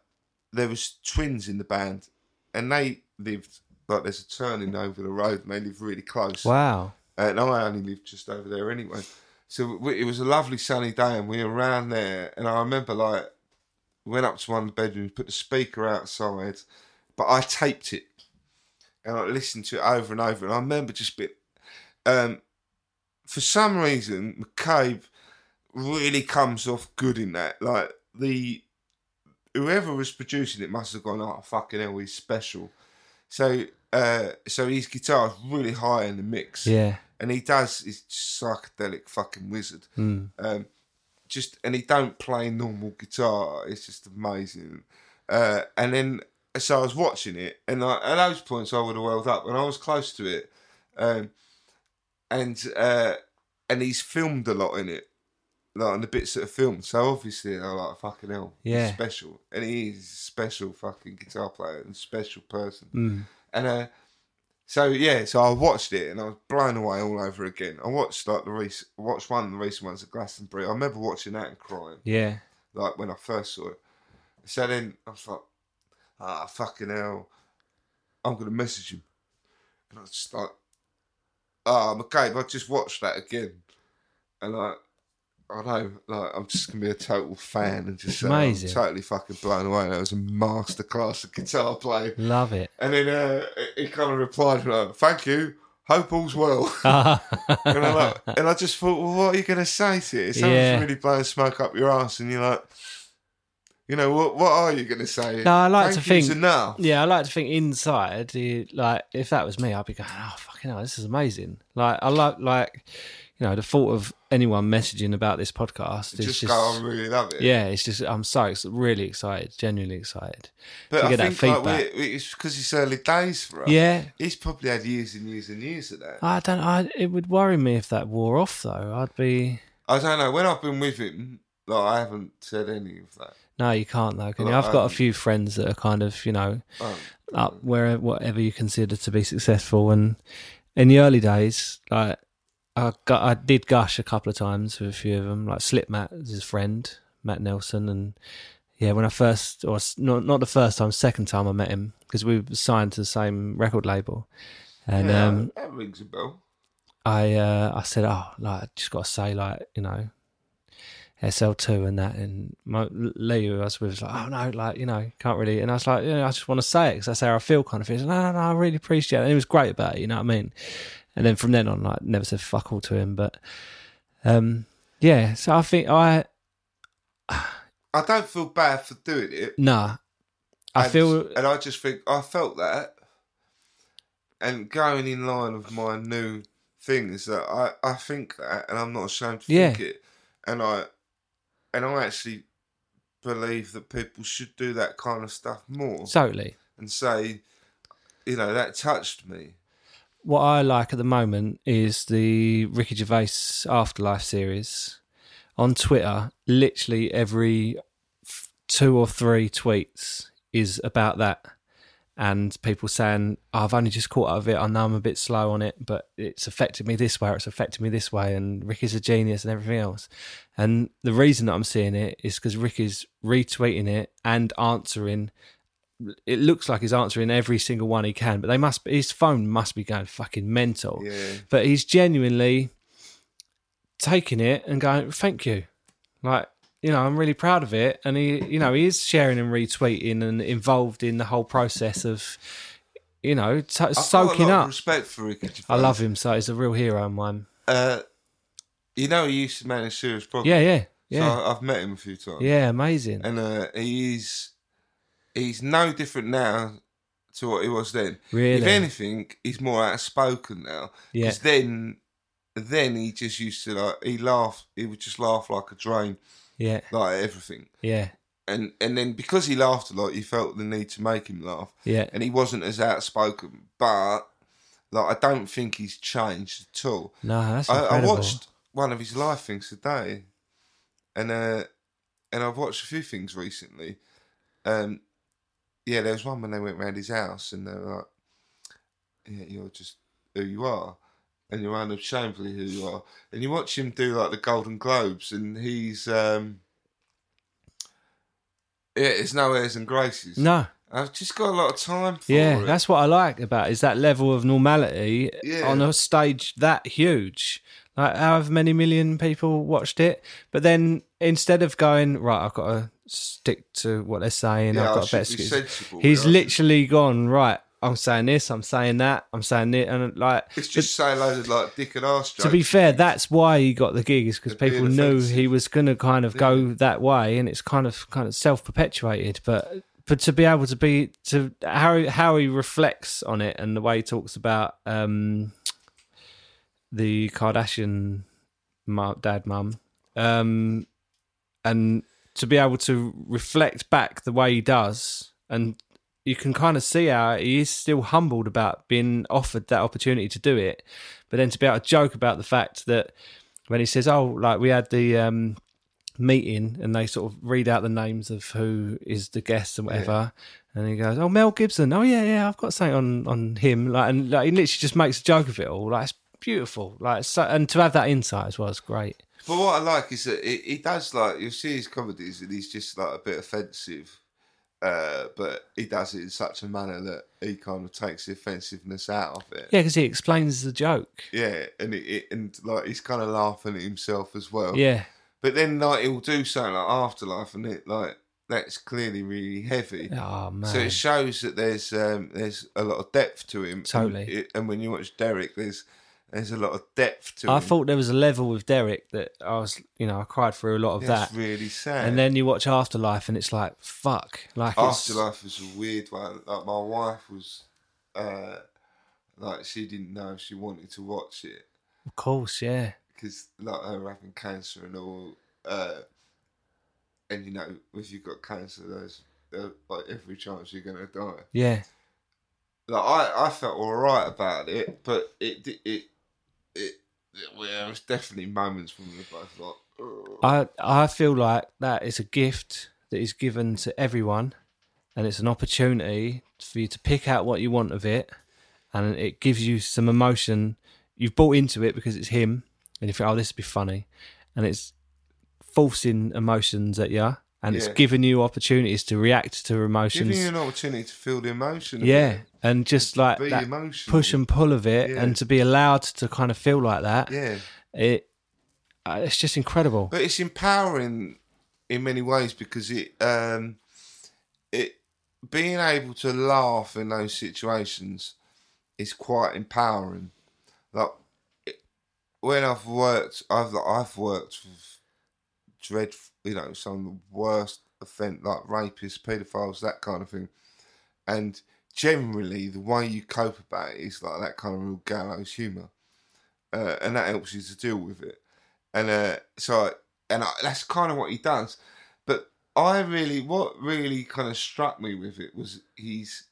there was twins in the band, and they lived like there's a turning over the road, and they live really close. Wow. And I only lived just over there anyway. So we, it was a lovely sunny day, and we were around there. And I remember like went up to one of the bedrooms, put the speaker outside, but I taped it, and I listened to it over and over. And I remember just bit. Um, for some reason, McCabe really comes off good in that. Like the whoever was producing it must have gone, oh fucking hell, he's special. So uh, so his guitar is really high in the mix. Yeah. And he does his psychedelic fucking wizard. Mm. Um, just and he don't play normal guitar. It's just amazing. Uh, and then so I was watching it, and I, at those points I would have welled up, and I was close to it. Um, and uh, and he's filmed a lot in it, like on the bits that are filmed. So obviously I'm like fucking hell, he's Yeah. special, and he is a special fucking guitar player and special person. Mm. And uh, so yeah, so I watched it and I was blown away all over again. I watched like the recent, watched one of the recent ones at Glastonbury. I remember watching that and crying, Yeah. like when I first saw it. So then I was like, ah, fucking hell, I'm gonna message him, and I was just like, ah, McCabe, I just watched that again, and like. I know, like I'm just gonna be a total fan and just say I'm totally fucking blown away. That was a masterclass of guitar playing. Love it. And then uh, he kind of replied, like, "Thank you. Hope all's well." and, I like, and I just thought, well, what are you going to say to it? Someone's Yeah. really blowing smoke up your ass, and you're like, you know, what What are you going to say? No, I like Thank to think- enough. Yeah, I like to think inside, you- like if that was me, I'd be going, "Oh fucking hell, this is amazing!" Like I like, like you know, the thought of anyone messaging about this podcast is Just, just, go, I really love it. yeah, it's just I'm so ex- really excited, genuinely excited. but I think like, it's because it's early days for us. Yeah, he's probably had years and years and years of that. I don't. I it would worry me if that wore off though. I'd be I don't know. When I've been with him, like I haven't said any of that. no, you can't though. Can you? Well, I've got a um, few friends that are kind of you know Um, up where whatever you consider to be successful. And in the early days, like I got, I did gush a couple of times with a few of them. Like Slipmatt is his friend, Matt Nelson, and yeah, when I first or not not the first time, second time I met him because we were signed to the same record label, and yeah, um, that rings a bell. I uh, I said, oh, like I just got to say, like you know, SL two and that, and my, Lee who I was with was like, oh no, like you know, can't really, and I was like, yeah, I just want to say it because that's how I feel, kind of thing. Said, no, no, no, I really appreciate it. And he was great about it, you know what I mean? And then from then on, like, never said fuck all to him, but um, yeah. So I think I I don't feel bad for doing it. nah, I and, feel and I just think I felt that, and going in line with my new thing is that I, I think that, and I'm not ashamed to Yeah. think it, and I, and I actually believe that people should do that kind of stuff more totally. and say, you know, that touched me. what I like at the moment is the Ricky Gervais Afterlife series on Twitter. Literally every two or three tweets is about that, and people saying, oh, "I've only just caught up of it. I know I'm a bit slow on it, but it's affected me this way, or it's affected me this way." And Ricky's a genius and everything else. And the reason that I'm seeing it is because Ricky's retweeting it and answering it looks like he's answering every single one he can, but they must his phone must be going fucking mental. Yeah. But he's genuinely taking it and going, Thank you. Like, you know, I'm really proud of it. And he you know, he is sharing and retweeting and involved in the whole process of you know, t- soaking got a lot up. Of respect for Ricky. Gervais. I love him, so he's a real hero of mine. Uh, you know, he used to manage serious problems. Yeah, yeah. Yeah. I, I've met him a few times. yeah, amazing. and uh, he's he's no different now to what he was then. Really? If anything, he's more outspoken now. Yeah. Because then, then he just used to like he laughed. He would just laugh like a drain, Yeah, like everything. yeah, And and then because he laughed a lot, you felt the need to make him laugh. yeah. And he wasn't as outspoken, but like I don't think he's changed at all. No, that's I, I watched one of his live things today, and uh, and I've watched a few things recently. Um, yeah, there was one when they went round his house, and they were like, "Yeah, you're just who you are, and you're unashamedly who you are." And you watch him do like the Golden Globes, and he's um, yeah, it's no airs and graces. No, I've just got a lot of time for yeah, it. that's what I like about it, is that level of normality Yeah. on a stage that huge. Like however many million people watched it, but then instead of going right, I've got to stick to what they're saying. Yeah, I've got a better be He's literally gone right. I'm saying this. I'm saying that. I'm saying it, and like It's just saying loads of like dick and arse jokes. to be fair, that's why he got the gig is because people knew offensive. he was going to kind of go that way, and it's kind of kind of self perpetuated. But but to be able to be to how how he reflects on it and the way he talks about um, the Kardashian dad mum, um, and to be able to reflect back the way he does and you can kind of see how he is still humbled about being offered that opportunity to do it, but then to be able to joke about the fact that when he says, "Oh, like we had the um, meeting," and they sort of read out the names of who is the guests and whatever, and he goes, "Oh, Mel Gibson. Oh yeah, yeah, I've got something on on him." Like, and like, he literally just makes a joke of it all. Like, it's beautiful. Like, so, and to have that insight as well is great. But what I like is that he, he does like you see his comedies and he's just like a bit offensive, uh, but he does it in such a manner that he kind of takes the offensiveness out of it. Yeah, because he explains the joke. Yeah, and it, it and like he's kind of laughing at himself as well. Yeah, But then like he'll do something like Afterlife, and it like that's clearly really heavy. Oh man. So it shows that there's um, there's a lot of depth to him. Totally. And, it, and when you watch Derek, there's there's a lot of depth to it. I him. thought there was a level with Derek that I was, you know, I cried through a lot of that's that. really sad. And then you watch Afterlife, and it's like, fuck, like it's, Afterlife was a weird one. Like my wife was, uh, like she didn't know if she wanted to watch it Of course, yeah, because like her having cancer and all. Uh, and you know, if you've got cancer, there's uh, like every chance you're gonna die. yeah, Like I, I felt all right about it, but it, it, it, it, well, there was definitely moments when we were both like, "Ugh." I I feel like that is a gift that is given to everyone, and it's an opportunity for you to pick out what you want of it, and it gives you some emotion. You've bought into it because it's him, and you think, oh, this would be funny, and it's forcing emotions at you, and it's giving you opportunities to react to emotions. giving you an opportunity to feel the emotion. yeah. And just like be that emotional. push and pull of it, Yeah. and to be allowed to kind of feel like that, yeah. it uh, it's just incredible. but it's empowering in many ways because it um it being able to laugh in those situations is quite empowering like it, when i've worked i've i've worked with dread you know some of the worst offend like rapists pedophiles that kind of thing and generally the way you cope about it is like that kind of real gallows humor uh, and that helps you to deal with it and uh, so and I, that's kind of what he does. But I really, what really kind of struck me with it was his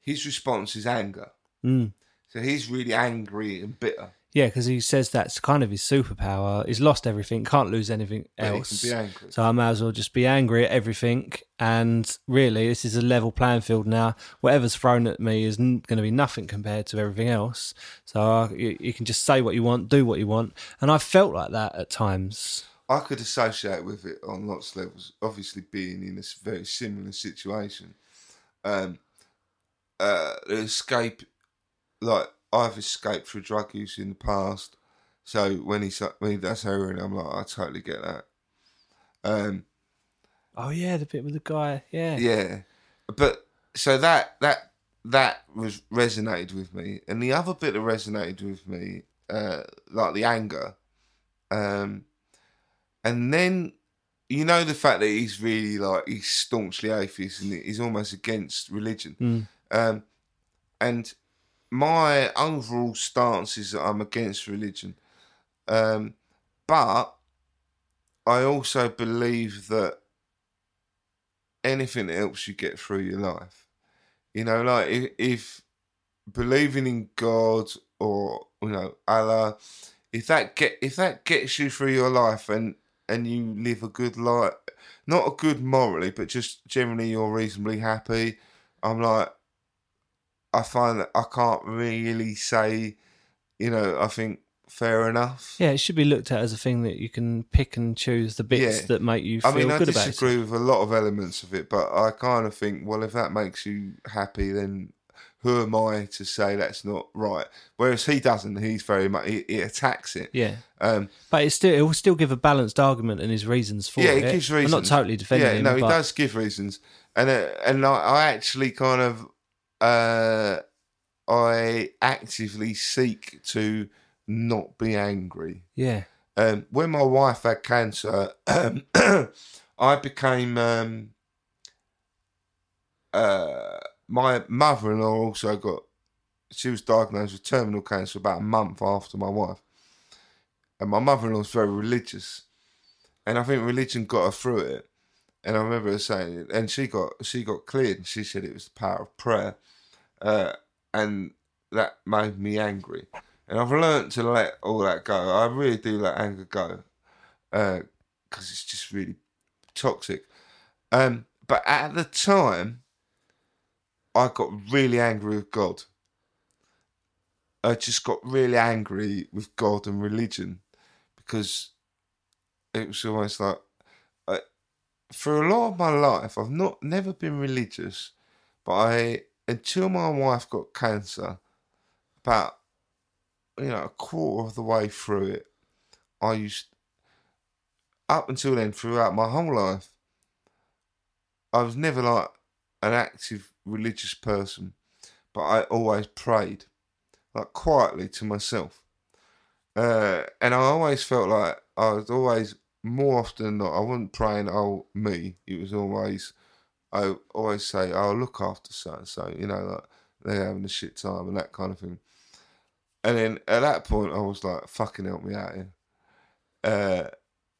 his response is anger. Mm. So he's really angry and bitter. Yeah, because he says that's kind of his superpower. He's lost everything, can't lose anything But he else. can be angry. So I might as well just be angry at everything. And really, this is a level playing field now. Whatever's thrown at me is n- going to be nothing compared to everything else. So uh, you, you can just say what you want, do what you want. And I felt like that at times. I could associate with it on lots of levels. Obviously, being in a s- very similar situation, um, uh, the escape, like I've escaped through drug use in the past. So when he when he does heroin, I'm like, I totally get that. Um, Oh yeah, the bit with the guy. Yeah, yeah, but so that that that was resonated with me, and the other bit that resonated with me, uh, like the anger, um, and then you know the fact that he's really like he's staunchly atheist and he's almost against religion. Mm. Um, and my overall stance is that I'm against religion. Um, but I also believe that anything helps you get through your life, you know, like if, if believing in God or you know Allah, if that get if that gets you through your life and and you live a good life, not a good morally, but just generally you're reasonably happy. I'm like, I find that I can't really say, you know, I think fair enough. Yeah, it should be looked at as a thing that you can pick and choose the bits Yeah. that make you feel I mean, I good about disagree with a lot of elements of it, but I kind of think, well, if that makes you happy, then who am I to say that's not right? Whereas he doesn't. He's very much he, he attacks it. Yeah, Um, but it still it will still give a balanced argument and his reasons for yeah, it. he gives I'm reasons. not totally defending Yeah, him. no, he does give reasons, and uh, and I, I actually kind of uh, I actively seek to not be angry. Yeah, um, when my wife had cancer, um, I became um, uh, my mother-in-law also got. She was diagnosed with terminal cancer about a month after my wife, and my mother-in-law was very religious, and I think religion got her through it. And I remember her saying, it, and she got she got cleared, and she said it was the power of prayer, uh, and that made me angry. And I've learned to let all that go. I really do let anger go because it's just really toxic. Um, but at the time, I got really angry with God. I just got really angry with God and religion because it was almost like for a lot of my life, I've not never been religious, but I until my wife got cancer, about you know a quarter of the way through it, I used up until then throughout my whole life, I was never like an active religious person, but I always prayed, like quietly to myself. Uh, and I always felt like I was always more often than not, I wasn't praying, oh, me. It was always, I always say, I'll oh, look after so and so, you know, like they're having a shit time and that kind of thing. And then at that point, I was like, fucking help me out here. Uh,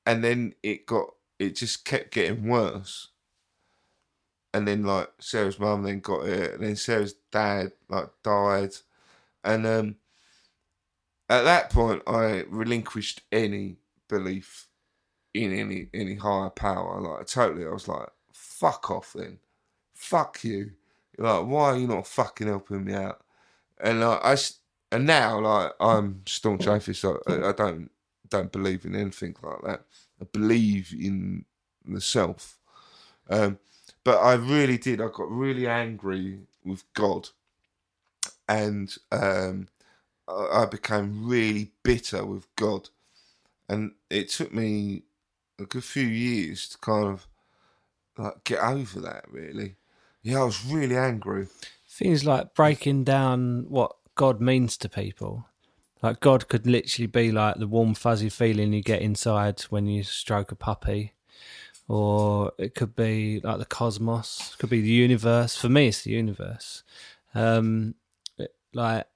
and then it got, it just kept getting worse. And then like Sarah's mum then got it, and then Sarah's dad like died, and um, at that point I relinquished any belief in any any higher power. Like totally, I was like, "Fuck off, then, fuck you." Like, why are you not fucking helping me out? And like, I and now like I'm staunch atheist. I, I don't don't believe in anything like that. I believe in the self. Um, but I really did. I got really angry with God, and um, I became really bitter with God, and it took me a good few years to kind of like get over that. Really, yeah, I was really angry. things like breaking down what God means to people. Like God could literally be like the warm fuzzy feeling you get inside when you stroke a puppy, or it could be like the cosmos. It could be the universe. For me, it's the universe. Um, like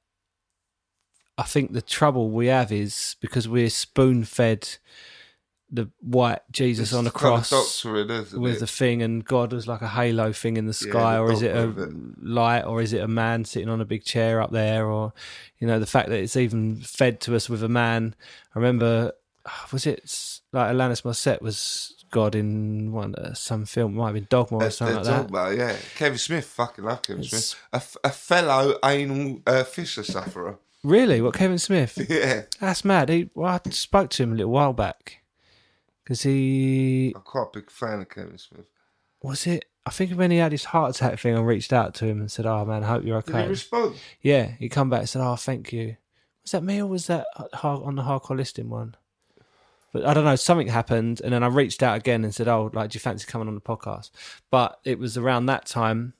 I think the trouble we have is because we're spoon fed the white Jesus on It's kind of cross doctrine, isn't with it? the thing, and God was like a halo thing in the sky, the or is it a it. light, or is it a man sitting on a big chair up there, or you know the fact that it's even fed to us with a man. I remember, was it like Alanis Morissette was God in one uh, some film, might have been Dogma or something a like that. dogma, yeah. Kevin Smith, fucking love Kevin It's- Smith. A, f- a fellow anal uh, fissure sufferer. Really, what Kevin Smith? Yeah, That's mad. He, well, I spoke to him a little while back because he I'm quite a big fan of Kevin Smith. was it. I think when he had his heart attack thing, I reached out to him and said, "Oh man, I hope you're okay." Did okay." he respond? Yeah, he come back and said, "Oh, thank you." Was that me or was that uh, on the hardcore listing one? But I don't know. Something happened, and then I reached out again and said, "Oh, like, do you fancy coming on the podcast?" But it was around that time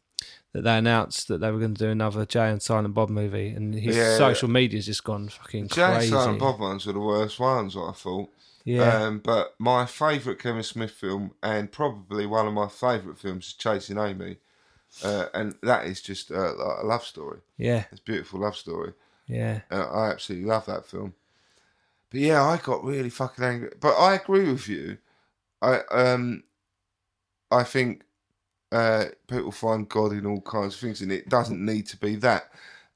that they announced that they were going to do another Jay and Silent Bob movie, and his Yeah. social media's just gone fucking Jay crazy. Jay and Silent Bob ones were the worst ones, I thought. Yeah, Um, but my favourite Kevin Smith film, and probably one of my favourite films, is Chasing Amy. uh, and that is just uh, like a love story. Yeah, It's a beautiful love story. yeah. Uh, I absolutely love that film. But yeah, I got really fucking angry. But I agree with you. I um, I think uh, people find God in all kinds of things, and it doesn't need to be that.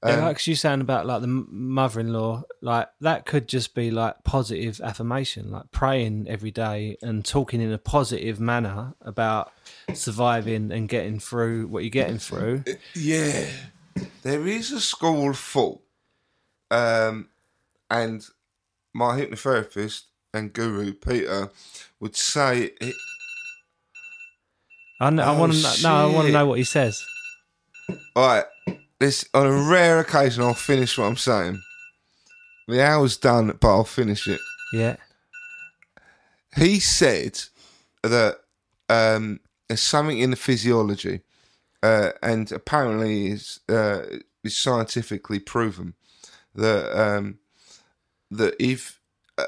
Yeah, Um, like you saying about like the mother-in-law, like that could just be like positive affirmation, like praying every day and talking in a positive manner about surviving and getting through what you're getting through. Yeah, there is a school thought, um, and my hypnotherapist and guru Peter would say it. I, kn- I Oh, want to no, I want to know what he says. All right, this on a rare occasion I'll finish what I'm saying. The hour's done, but I'll finish it. Yeah, He said that um, there's something in the physiology, uh, and apparently is uh, is scientifically proven that um, that if uh,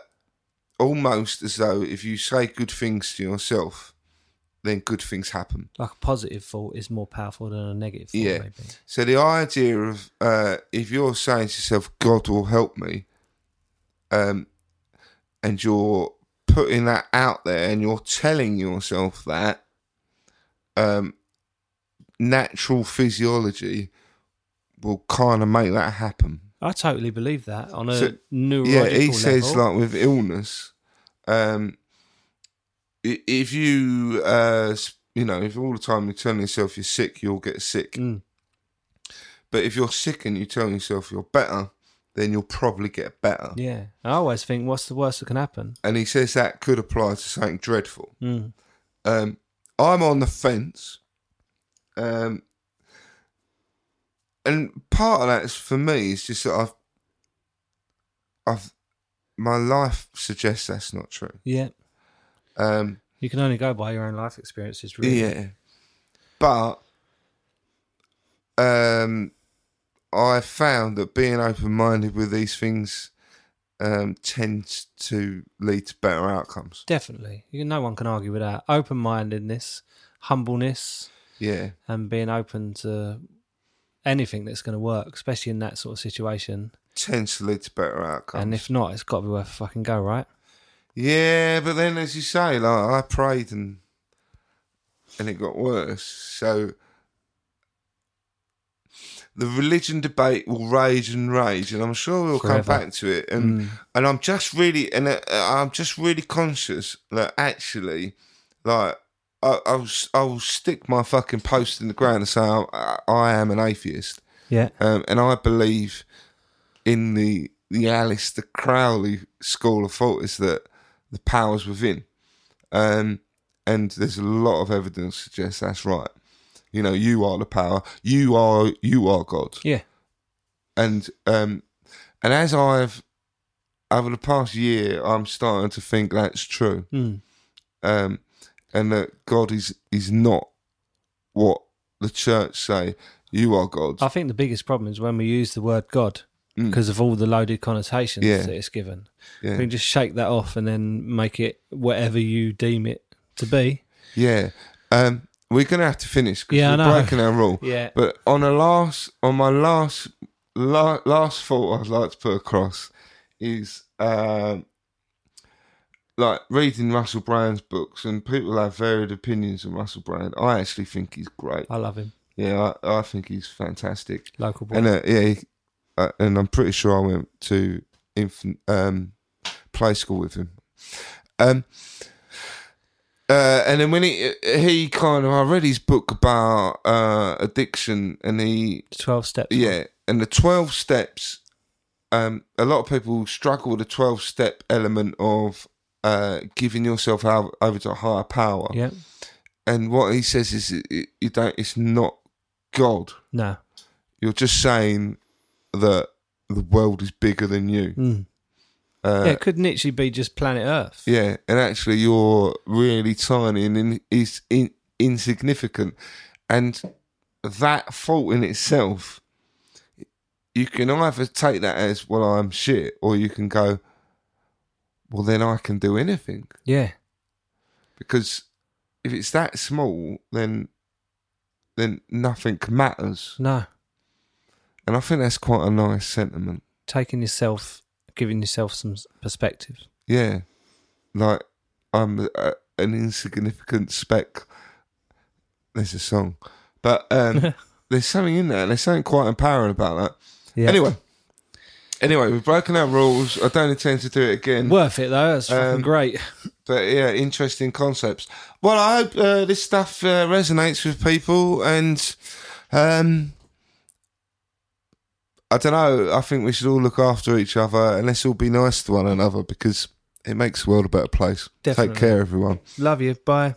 almost as though if you say good things to yourself, then good things happen. like a positive thought is more powerful than a negative thought. Yeah. maybe. So the idea of uh, if you're saying to yourself, "God will help me," um, and you're putting that out there, and you're telling yourself that, um, natural physiology will kind of make that happen. I totally believe that on a So, neurological yeah, he says level. like with illness, um, if you, uh, you know, if all the time you're telling yourself you're sick, you'll get sick. Mm. But if you're sick and you tell yourself you're better, then you'll probably get better. yeah, I always think, what's the worst that can happen? And he says that could apply to something dreadful. Mm. Um, I'm on the fence. Um, and part of that is for me is just that I've, I've, my life suggests that's not true. Yeah, Um, you can only go by your own life experiences, really. Yeah. But um I found that being open minded with these things um tends to lead to better outcomes. Definitely. You, no one can argue with that. Open mindedness, humbleness, Yeah. and being open to anything that's going to work, especially in that sort of situation. Tends to lead to better outcomes. And if not, it's got to be worth a fucking go, right? Yeah, but then as you say, like I prayed and and it got worse. So the religion debate will rage and rage, and I'm sure we'll come back to it. And and I'm just really and uh, I'm just really conscious that actually, like. I, I'll I'll stick my fucking post in the ground and say I, I am an atheist, Yeah. um, and I believe in the the Aleister Crowley school of thought is that the powers within, um, and there's a lot of evidence to suggest that's right. You know, you are the power. You are you are God, Yeah. and um, and as I've over the past year, I'm starting to think that's true, Mm. um, and that God is is not what the church say. You are God. I think the biggest problem is when we use the word God Mm. because of all the loaded connotations Yeah. that it's given. Yeah. We can just shake that off and then make it whatever you deem it to be. Yeah. Um, we're gonna have to finish because Yeah, we're breaking our rule. Yeah. But on a last, on my last, la- last thought I'd like to put across is um, like reading Russell Brand's books, and people have varied opinions on Russell Brand. I actually think he's great. I love him. Yeah, I, I think he's fantastic. Local boy. And uh, yeah, uh, and I'm pretty sure I went to infant um, play school with him. Um, uh, and then when he he kind of I read his book about uh, addiction, and he 12 steps. yeah, and the twelve steps. Um, a lot of people struggle with the twelve step element of uh, giving yourself out, over to a higher power. Yeah. And what he says is, it, it, you don't. It's not God No. you're just saying that the world is bigger than you. Mm. Uh, yeah, it could literally be just planet Earth. yeah, and actually you're really tiny and in, is in, insignificant, and that fault in itself, you can either take that as well, I'm shit, or you can go, well, then I can do anything Yeah. because if it's that small, then then nothing matters. No, And I think that's quite a nice sentiment. taking yourself, giving yourself some perspective. Yeah, like I'm a, an insignificant speck. There's a song, but um, there's something in there. And there's something quite empowering about that. Yeah. Anyway, anyway, we've broken our rules. I don't intend to do it again. worth it though. That's fucking Um, great. but yeah, interesting concepts. Well, I hope uh, this stuff uh, resonates with people, and um, I don't know. I think we should all look after each other, and let's all be nice to one another because it makes the world a better place. Definitely. Take care, everyone. Love you. Bye.